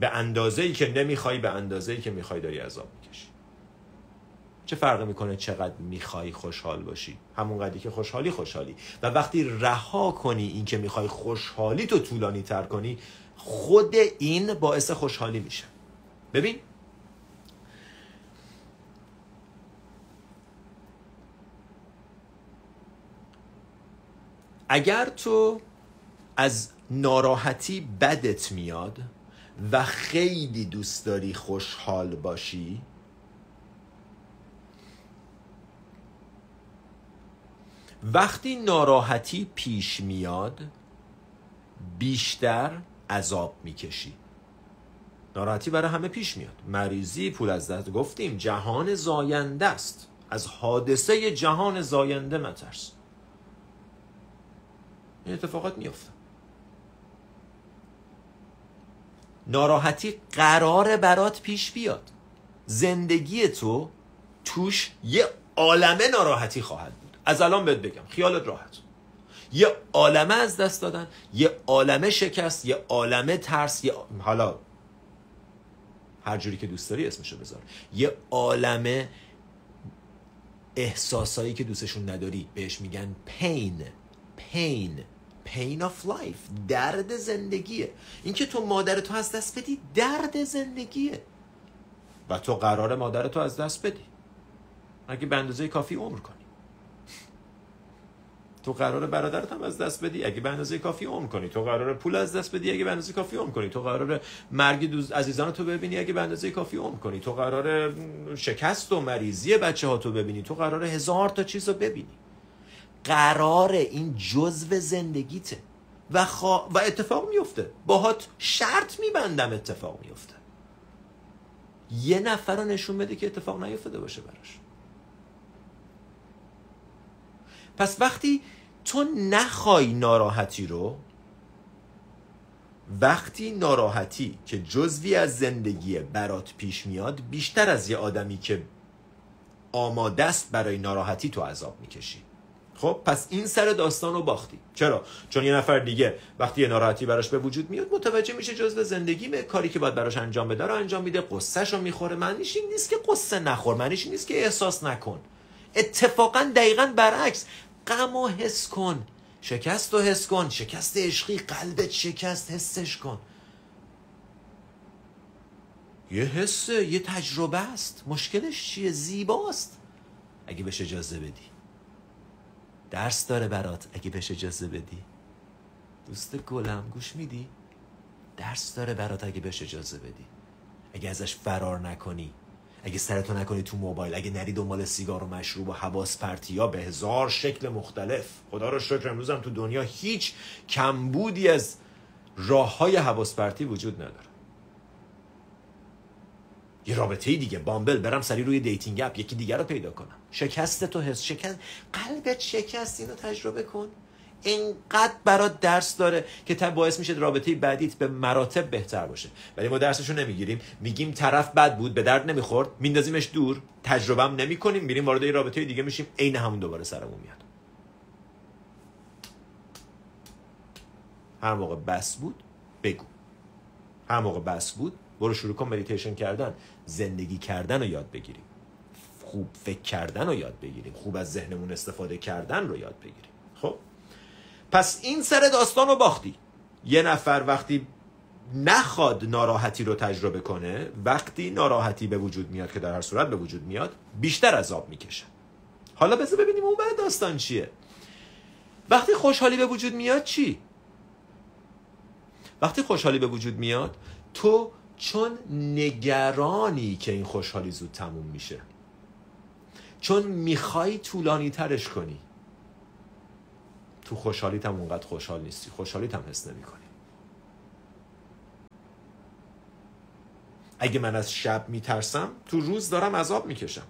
به اندازه ای که نمی‌خوای به اندازه ای که می‌خوای داری عذاب می‌کشی. چه فرقی می‌کنه چقدر می‌خوای خوشحال باشی؟ همون قدری که خوشحالی خوشحالی. و وقتی رها کنی این که می‌خوای خوشحالی تو طولانی تر کنی خود این باعث خوشحالی میشه. ببین؟ اگر تو از ناراحتی بدت میاد و خیلی دوست داری خوشحال باشی وقتی ناراحتی پیش میاد بیشتر عذاب می‌کشی. ناراحتی برای همه پیش میاد. مریضی پول از دست گفتیم جهان زاینده است. از حادثه جهان زاینده مترس. این اتفاقات میفته ناراحتی قرار برات پیش بیاد. زندگی تو توش یه عالمه ناراحتی خواهد از الان بهت بگم خیالت راحت. یه عالمه از دست دادن یه عالمه شکست یه عالمه ترس یه حالا هر جوری که دوست داری اسمشو بذار. یه عالمه احساسایی که دوستشون نداری بهش میگن pain pain pain of life درد زندگیه. اینکه تو مادر تو از دست بدی درد زندگیه. و تو قرار مادر تو از دست بدی. اگه به اندازه کافی عمر کنی؟ تو قرار برادرت هم از دست بدی؟ اگه به اندازه کافی عمر کنی. تو قرار پول از دست بدی اگه به اندازه کافی عمر کنی. تو قرار مرگ دوست عزیزان تو ببینی اگه به اندازه کافی عمر کنی. تو قرار شکست و مریضی بچه ها تو ببینی. تو قرار هزار تا چیز رو ببینی. قرار این جزو زندگیته. و, و اتفاق میفته باهات شرط میبندم اتفاق میفته یه نفر رو نشون بده که اتفاق نیفتاده باشه براش. پس وقتی تو نخوای ناراحتی رو وقتی ناراحتی که جزوی از زندگی برات پیش میاد بیشتر از یه آدمی که آماده است برای ناراحتی تو عذاب می‌کشی. خب پس این سر داستان رو باختی. چرا؟ چون یه نفر دیگه وقتی یه ناراحتی براش به وجود میاد متوجه میشه جزء زندگی به کاری که باید براش انجام بده رو انجام میده قصهش رو می‌خوره. معنیش این نیست که قصه نخور معنیش این نیست که احساس نکن. اتفاقا دقیقا برعکس. غم و حس کن. شکست و حس کن. شکست عشقی قلبت شکست حسش کن. یه حسه یه تجربه است. مشکلش چیه؟ زیباست. اگه بهش اجازه بدی. درس داره برات اگه بهش اجازه بدی. دوست گلم گوش میدی؟ درس داره برات اگه بهش اجازه بدی. اگه ازش فرار نکنی اگه سرتو نکنی تو موبایل اگه نری دنبال سیگار و مشروب و حواس پرتی یا به هزار شکل مختلف. خدا رو شکر امروزم تو دنیا هیچ کمبودی از راه های حواس پرتی وجود نداره. یه رابطه دیگه. Bumble برم سری روی dating app یکی دیگر رو پیدا کنم. شکست تو حس شکست. قلبت شکست اینو تجربه کن. اینقدر برات درس داره که تا باعث میشه رابطه بعدیت به مراتب بهتر باشه. ولی ما درسشو نمی‌گیریم. میگیم طرف بد بود به درد نمی‌خورد. میندازیمش دور. تجربه هم نمی کنیم میریم وارد رابطه دیگه میشیم. عین همون دوباره سرمون میاد. هر موقع بس بود بگو. هر موقع بس بود برو شروع کن مدیتیشن کردن. زندگی کردن رو یاد بگیریم. خوب فکر کردن رو یاد بگیریم. خوب از ذهنمون استفاده کردن رو یاد بگیریم. خب؟ پس این سر داستان رو باختی. یه نفر وقتی نخواد ناراحتی رو تجربه کنه وقتی ناراحتی به وجود میاد که در هر صورت به وجود میاد بیشتر عذاب می‌کشه. حالا بذار ببینیم اون بعد داستان چیه. وقتی خوشحالی به وجود میاد چی؟ وقتی خوشحالی به وجود میاد تو چون نگرانی که این خوشحالی زود تموم میشه چون می‌خوای طولانی ترش کنی تو خوشحالیت هم اونقدر خوشحال نیستی. خوشحالیت هم حس نمی کنی اگه من از شب میترسم تو روز دارم عذاب می‌کشم.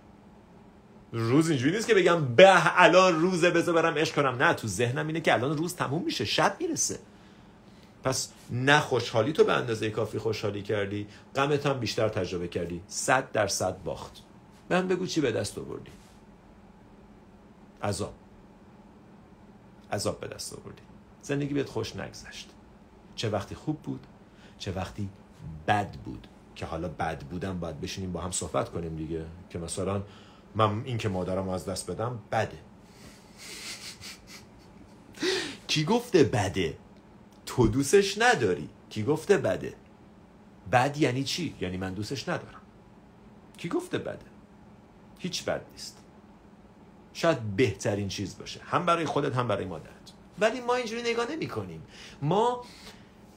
روز اینجوری نیست که بگم به الان روزه بذار برم عشق کنم. نه تو ذهنم اینه که الان روز تموم میشه شب می‌رسه. پس نه خوشحالی تو به اندازه کافی خوشحالی کردی غمت هم بیشتر تجربه کردی. صد در صد باخت من بگو چی به دست آوردی. عذاب. عذاب به دست آوردی. زندگی بهت خوش نگذشت. چه وقتی خوب بود چه وقتی بد بود. که حالا بد بودم باید بشینیم با هم صحبت کنیم دیگه. که مثلا من این که مادرم از دست بدم بده. کی گفته بده؟ تو دوستش نداری. کی گفته بده؟ بد یعنی چی؟ یعنی من دوستش ندارم. کی گفته بده؟ هیچ بد نیست. شاید بهترین چیز باشه. هم برای خودت هم برای مادرت. ولی ما اینجوری نگاه نمی کنیم ما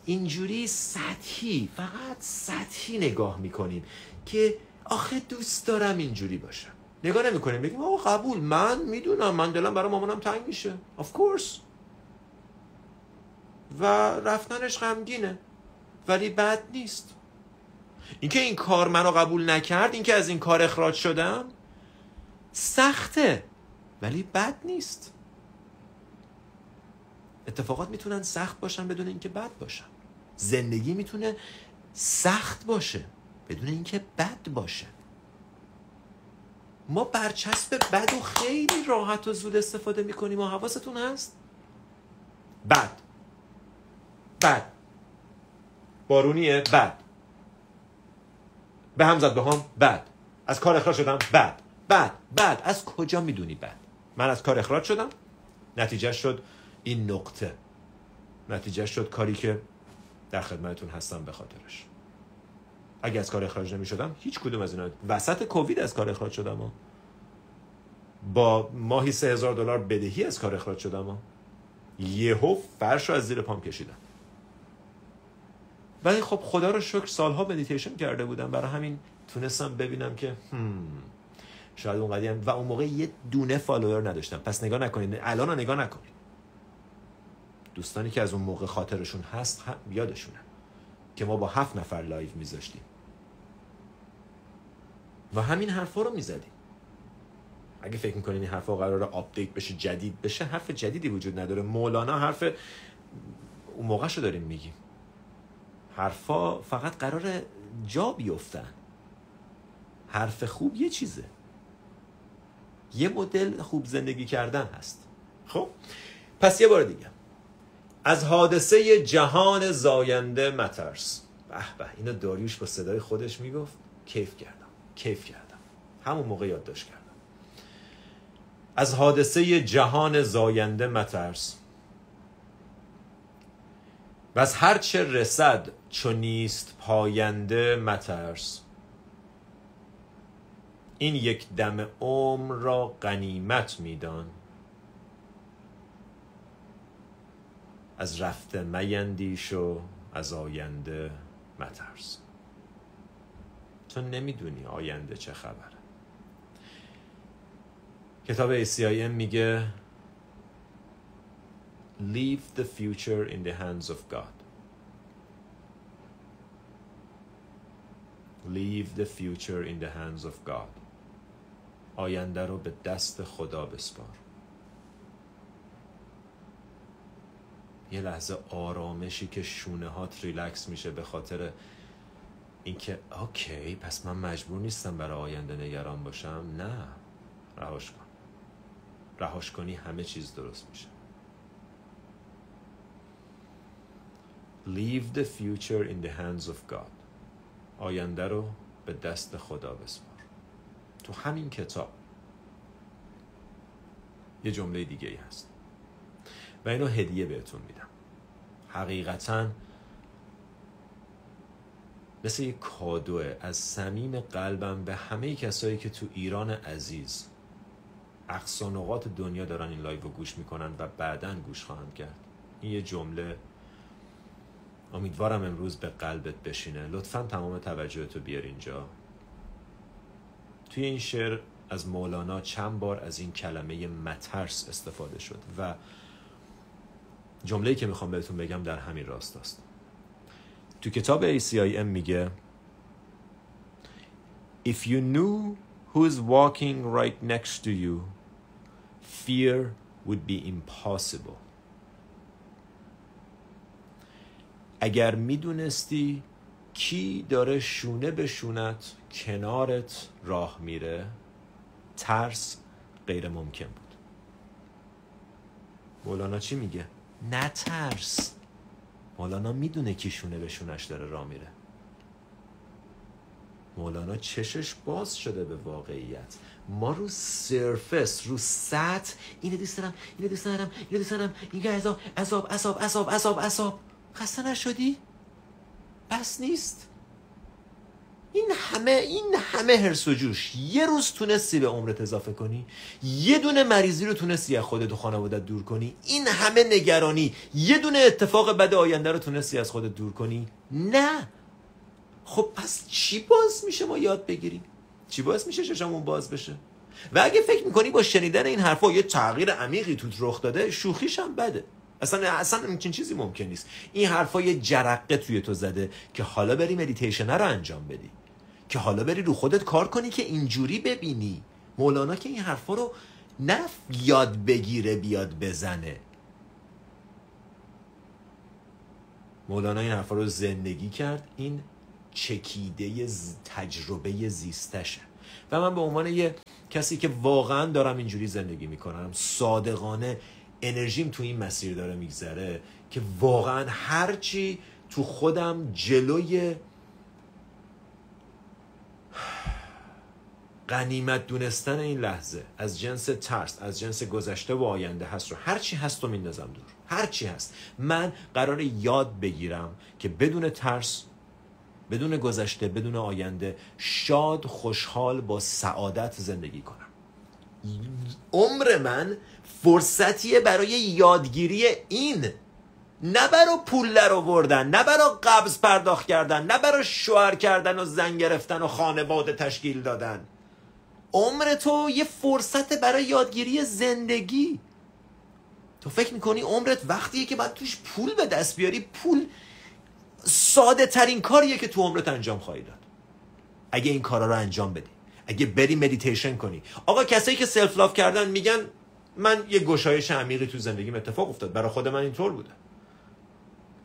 اینجوری سطحی فقط سطحی نگاه می‌کنیم که آخه دوست دارم اینجوری باشم. نگاه نمی کنیم بگیم آقا قبول. من می‌دونم. من دلم برای مامانم تنگ میشه. Of course. و رفتنش غمگینه. ولی بد نیست. اینکه این کار منو قبول نکرد اینکه از این کار اخراج شدم سخته. ولی بد نیست. اتفاقات می‌تونن سخت باشن بدون اینکه بد باشن. زندگی می‌تونه سخت باشه بدون اینکه بد باشه. ما برچسب بد و خیلی راحت و زود استفاده می‌کنیم و حواستون هست؟ بد. بد. بارونیه؟ بد. به هم زد به هم؟ بد. از کار اخراج شدم؟ بد. بد. بد. از کجا می‌دونی بد؟ من از کار اخراج شدم. نتیجه شد این نقطه. نتیجه شد کاری که در خدمتتون هستم به خاطرش. اگه از کار اخراج نمی شدم هیچ کدوم از اینا وسط کووید از کار اخراج شدم ها. با ماهی سه هزار دلار بدهی از کار اخراج شدم. یهو فرش رو از زیر پام کشیدم. ولی خب خدا رو شکر سالها مدیتیشن کرده بودم. برای همین تونستم ببینم که هم شاید اون قدیم و اون موقع یه دونه follower نداشتم پس نگاه نکنید الان نگاه نکنید دوستانی که از اون موقع خاطرشون هست یادشونه که ما با هفت نفر live میذاشتیم. و همین حرفا رو می‌زدیم. اگه فکر می‌کنین این حرفا قرار update بشه جدید بشه حرف جدیدی وجود نداره. مولانا حرف اون موقع شو داریم میگیم. حرفا فقط قرار جا بیفتن. حرف خوب یه چیزه. یه مدل خوب زندگی کردن هست. خب. پس یه بار دیگه. از حادثه جهان زاینده مترس به به اینو داریوش با صدای خودش می‌گفت کیف کردم کیف کردم. همون موقع یادداشت کردم. از حادثه جهان زاینده مترس و از هرچه رسد چو نیست پاینده مترس این یک دم عمر را غنیمت میدان. از رفته میندیش و از آینده مترس. تو نمی‌دونی آینده چه خبره. کتاب ACIM میگه Leave the future in the hands of God. Leave the future in the hands of God. آینده رو به دست خدا بسپار. یه لحظه آرامشی که شونه هات ریلکس میشه به خاطر اینکه okay پس من مجبور نیستم برای آینده نگران باشم. نه رهاش کن. رهاش کنی همه چیز درست میشه. Leave the future in the hands of God. آینده رو به دست خدا بسپار. تو همین کتاب. یه جمله دیگه ای هست. و اینو هدیه بهتون میدم. حقیقتا مثل یک کادوه از صمیم قلبم به همه کسایی که تو ایران عزیز اقصا نقاط دنیا دارن این live رو گوش می‌کنن و بعدا گوش خواهند کرد. این یه جمله. امیدوارم امروز به قلبت بشینه. لطفا تمام توجهتو بیار اینجا. توی این شعر از مولانا چند بار از این کلمه مترس استفاده شد و جمله‌ای که می‌خوام بهتون بگم در همین راست است. تو کتاب ACIM میگه If you knew who is walking right next to you fear would be impossible. اگر می‌دونستی کی داره شونه به شونت کنارت راه میره؟ ترس غیر ممکن بود. مولانا چی میگه؟ نترس مولانا می‌دونه کی شونه به شونش داره را میره. مولانا چشش باز شده به واقعیت. ما رو سرفس رو سطح. اینو دوست دارم اینو دوست دارم اینو دوست دارم. این عذاب عذاب عذاب عذاب عذاب. خسته نشدی؟ بس نیست. این همه این همه هرس و جوش. یه روز تونستی به عمرت اضافه کنی یه دونه مریضی رو تونستی از خودت و خانوادت دور کنی. این همه نگرانی یه دونه اتفاق بد آینده رو تونستی از خودت دور کنی. نه. خب پس چی باز میشه ما یاد بگیریم؟ چی باز میشه چشمون باز بشه؟ و اگه فکر می‌کنی با شنیدن این حرفا یه تغییر عمیقی توت رخ داده شوخیش هم بده. اصلا اصلا همچین چیزی ممکن نیست. این حرفا یه جرقه توی تو زده که حالا بری مدیتیشن رو انجام بدی. که حالا بری رو خودت کار کنی که اینجوری ببینی. مولانا که این حرفا رو نه یاد بگیره بیاد بزنه. مولانا این حرفا رو زندگی کرد. این چکیده تجربه زیستشه. و من به عنوان یه کسی که واقعا دارم اینجوری زندگی می‌کنم صادقانه انرژیم تو این مسیر داره میگذره که واقعا هرچی تو خودم جلوی غنیمت دونستن این لحظه از جنس ترس از جنس گذشته و آینده هست رو هرچی هست رو میندازم دور هرچی هست. من قرار یاد بگیرم که بدون ترس بدون گذشته بدون آینده شاد خوشحال با سعادت زندگی کنم. عمر من فرصتیه برای یادگیری این نه برای پول در آوردن نه برای قبض پرداخت کردن نه برای شوهر کردن و زن گرفتن و خانواده تشکیل دادن. عمر تو یه فرصت برای یادگیری زندگی. تو فکر می‌کنی عمرت وقتیه که باید توش پول به دست بیاری؟ پول ساده ترین کاریه که تو عمرت انجام خواهی داد. اگه این کارا رو انجام بدی. اگه بری مدیتیشن کنی. آقا کسایی که self love کردن میگن من یه گشایش عمیقی تو زندگیم اتفاق افتاد. برای خود من اینطور بوده.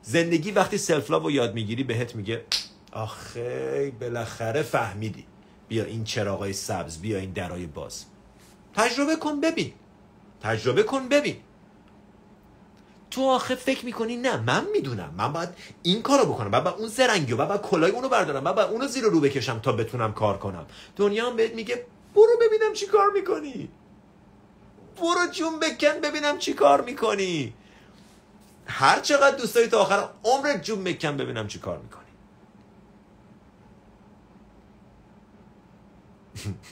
زندگی وقتی self love رو یاد می‌گیری بهت میگه آخه بالاخره فهمیدی. بیا این چراغای سبز بیا این درای باز. تجربه کن ببین. تجربه کن ببین. تو آخه فکر می‌کنی نه من می‌دونم. من باید این کارو بکنم. باید اون زرنگی و من اونو بردارم. باید اونو زیر رو بکشم تا بتونم کار کنم. دنیا هم بهت میگه برو ببینم چی کار می‌کنی. برو جون بکن ببینم چی کار می‌کنی. هر چقدر دوست داری تا آخر عمرت جون بکن ببینم چی کار می‌کنی.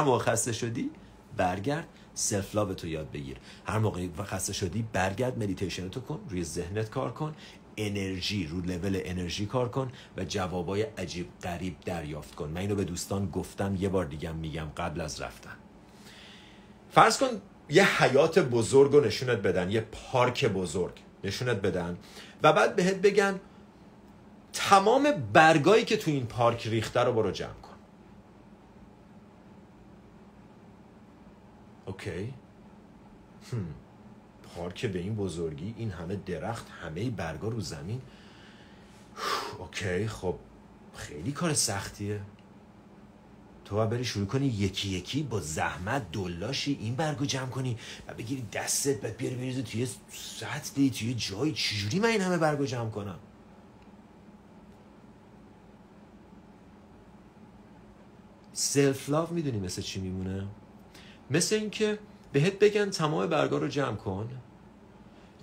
موقع خسته شدی برگرد. self love تو یاد بگیر. هر موقع خسته شدی برگرد مدیتیشن تو کن روی ذهنت کار کن انرژی رو لول انرژی کار کن و جوابای عجیب غریب دریافت کن. من اینو به دوستان گفتم یه بار دیگه میگم قبل از رفتن. فرض کن یه حیاط بزرگ رو نشونت بدن یه پارک بزرگ نشونت بدن و بعد بهت بگن تمام برگایی که تو این پارک ریخته رو برو جمع اوکی. هم. پارک به این بزرگی این همه درخت همه برگا رو زمین. اوکی خب خیلی کار سختیه. تو باید بری شروع کنی یکی یکی با زحمت دلاشی این برگو جمع کنی و بگیری دستت بعد بیاری بریزی توی سطلی توی جایی. چجوری من این همه برگو جمع کنم؟ سلف لاو می‌دونی مثل چی میمونه؟ مثل اینکه بهت بگن تمام برگا رو جمع کن.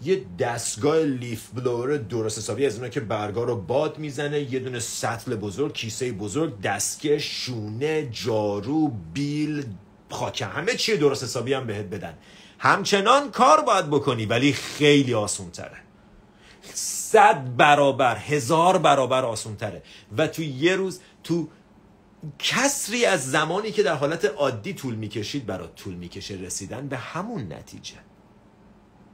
یه دستگاه لیف بلور درست حسابی از اونا که برگا رو باد می‌زنه یه دونه سطل بزرگ کیسه بزرگ دستکه شونه جارو بیل خاکه همه چی درست حسابی هم بهت بدن. همچنان کار باید بکنی ولی خیلی آسون تره صد برابر هزار برابر آسون تره و تو یه روز تو کسری از زمانی که در حالت عادی طول می‌کشید برات طول می‌کشه رسیدن به همون نتیجه.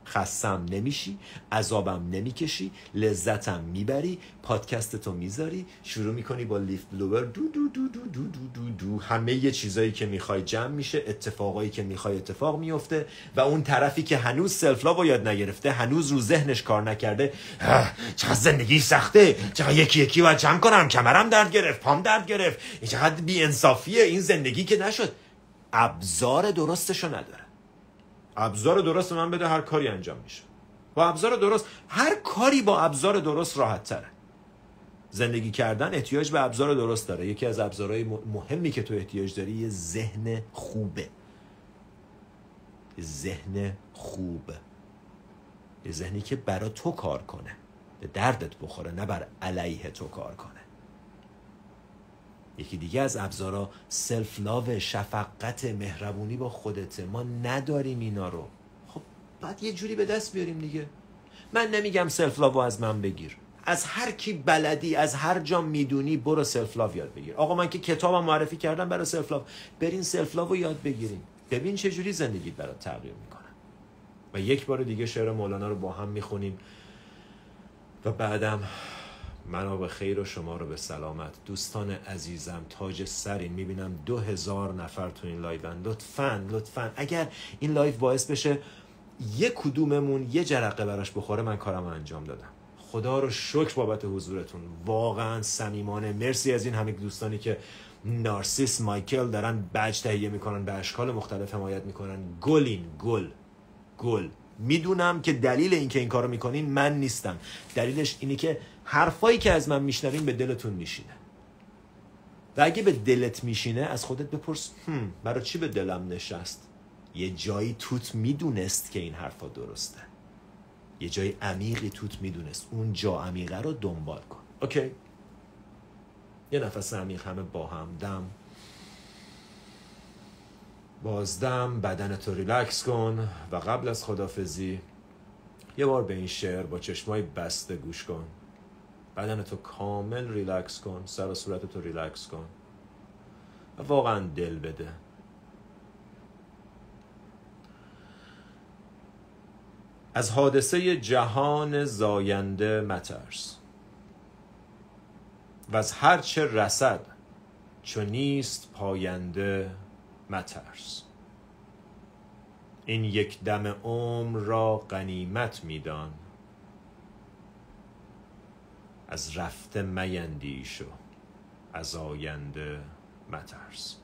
خستم نمیشی عذابم نمی‌کشی لذتم می‌بری پادکستتو می‌ذاری شروع می‌کنی با لیف بلوور دو دو دو دو دو دو دو, دو. همه یه چیزایی که می‌خوای جمع میشه اتفاقایی که می‌خوای اتفاق میفته و اون طرفی که هنوز سلف لاو یاد نگرفته هنوز رو ذهنش کار نکرده چقدر زندگی سخته چقدر یکی یکی و جمع کنم کمرم درد گرفت پام درد گرفت چقدر بی انصافیه این زندگی که نشد ابزار درستشو نداره ابزار درست من بده هر کاری انجام میشه. با ابزار درست هر کاری با ابزار درست راحت تره. زندگی کردن احتیاج به ابزار درست داره. یکی از ابزارهای مهمی که تو احتیاج داری یه ذهن خوبه. ذهن خوب یه ذهنی که برا تو کار کنه. به دردت بخوره نه بر علیه تو کار کنه. یکی دیگه از ابزارا self love شفقت مهربونی با خودته ما نداریم اینا رو. خب بعد یه جوری به دست بیاریم دیگه. من نمیگم self love از من بگیر. از هر کی بلدی از هر جا می‌دونی برو self love یاد بگیر. آقا من که کتابم معرفی کردم برای self love برین self love یاد بگیریم ببین چه جوری زندگیت برات تغییر می‌کنه. و یک بار دیگه شعر مولانا رو با هم می‌خونیم. و بعدم منو به خیر و شما رو به سلامت. دوستان عزیزم تاج سرین می‌بینم دو هزار نفر تو این live ان لطفا لطفا. اگر این live باعث بشه یه کدوممون یه جرقه براش بخوره من کارم انجام دادم. خدا رو شکر بابت حضورتون. واقعا صمیمانه. مرسی از این همه دوستانی که نارسیس مایکل دارن بج تهیه می‌کنن به اشکال مختلف حمایت می‌کنن. گلین گل گل. می‌دونم که دلیل اینکه این کارو می‌کنین من نیستم. دلیلش اینه که حرفایی که از من میشنوین به دلتون میشینه. و اگه به دلت میشینه از خودت بپرس هم برای چی به دلم نشست؟ یه جایی توت می‌دونست که این حرفا درسته. یه جای عمیقی توت می‌دونست. اون جا عمیقه رو دنبال کن. اوکی؟ یه نفس عمیق همه با هم. دم. بازدم بدن تو ریلکس کن. و قبل از خدافظی یه بار به این شعر با چشمای بسته گوش کن. بدن تو کامل ریلکس کن سر و صورت تو ریلکس کن. و واقعا دل بده. از حادثه جهان زاینده مترس. و از هرچه رسد چو نیست پاینده مترس. این یک دم عمر را غنیمت میدان. از رفته میندیش و از آینده مترس.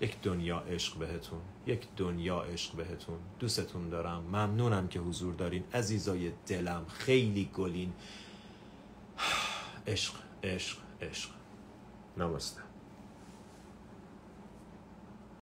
یک دنیا عشق بهتون یک دنیا عشق بهتون. دوستتون دارم ممنونم که حضور دارین. عزیزای دلم خیلی گلین. عشق عشق عشق. نمسته.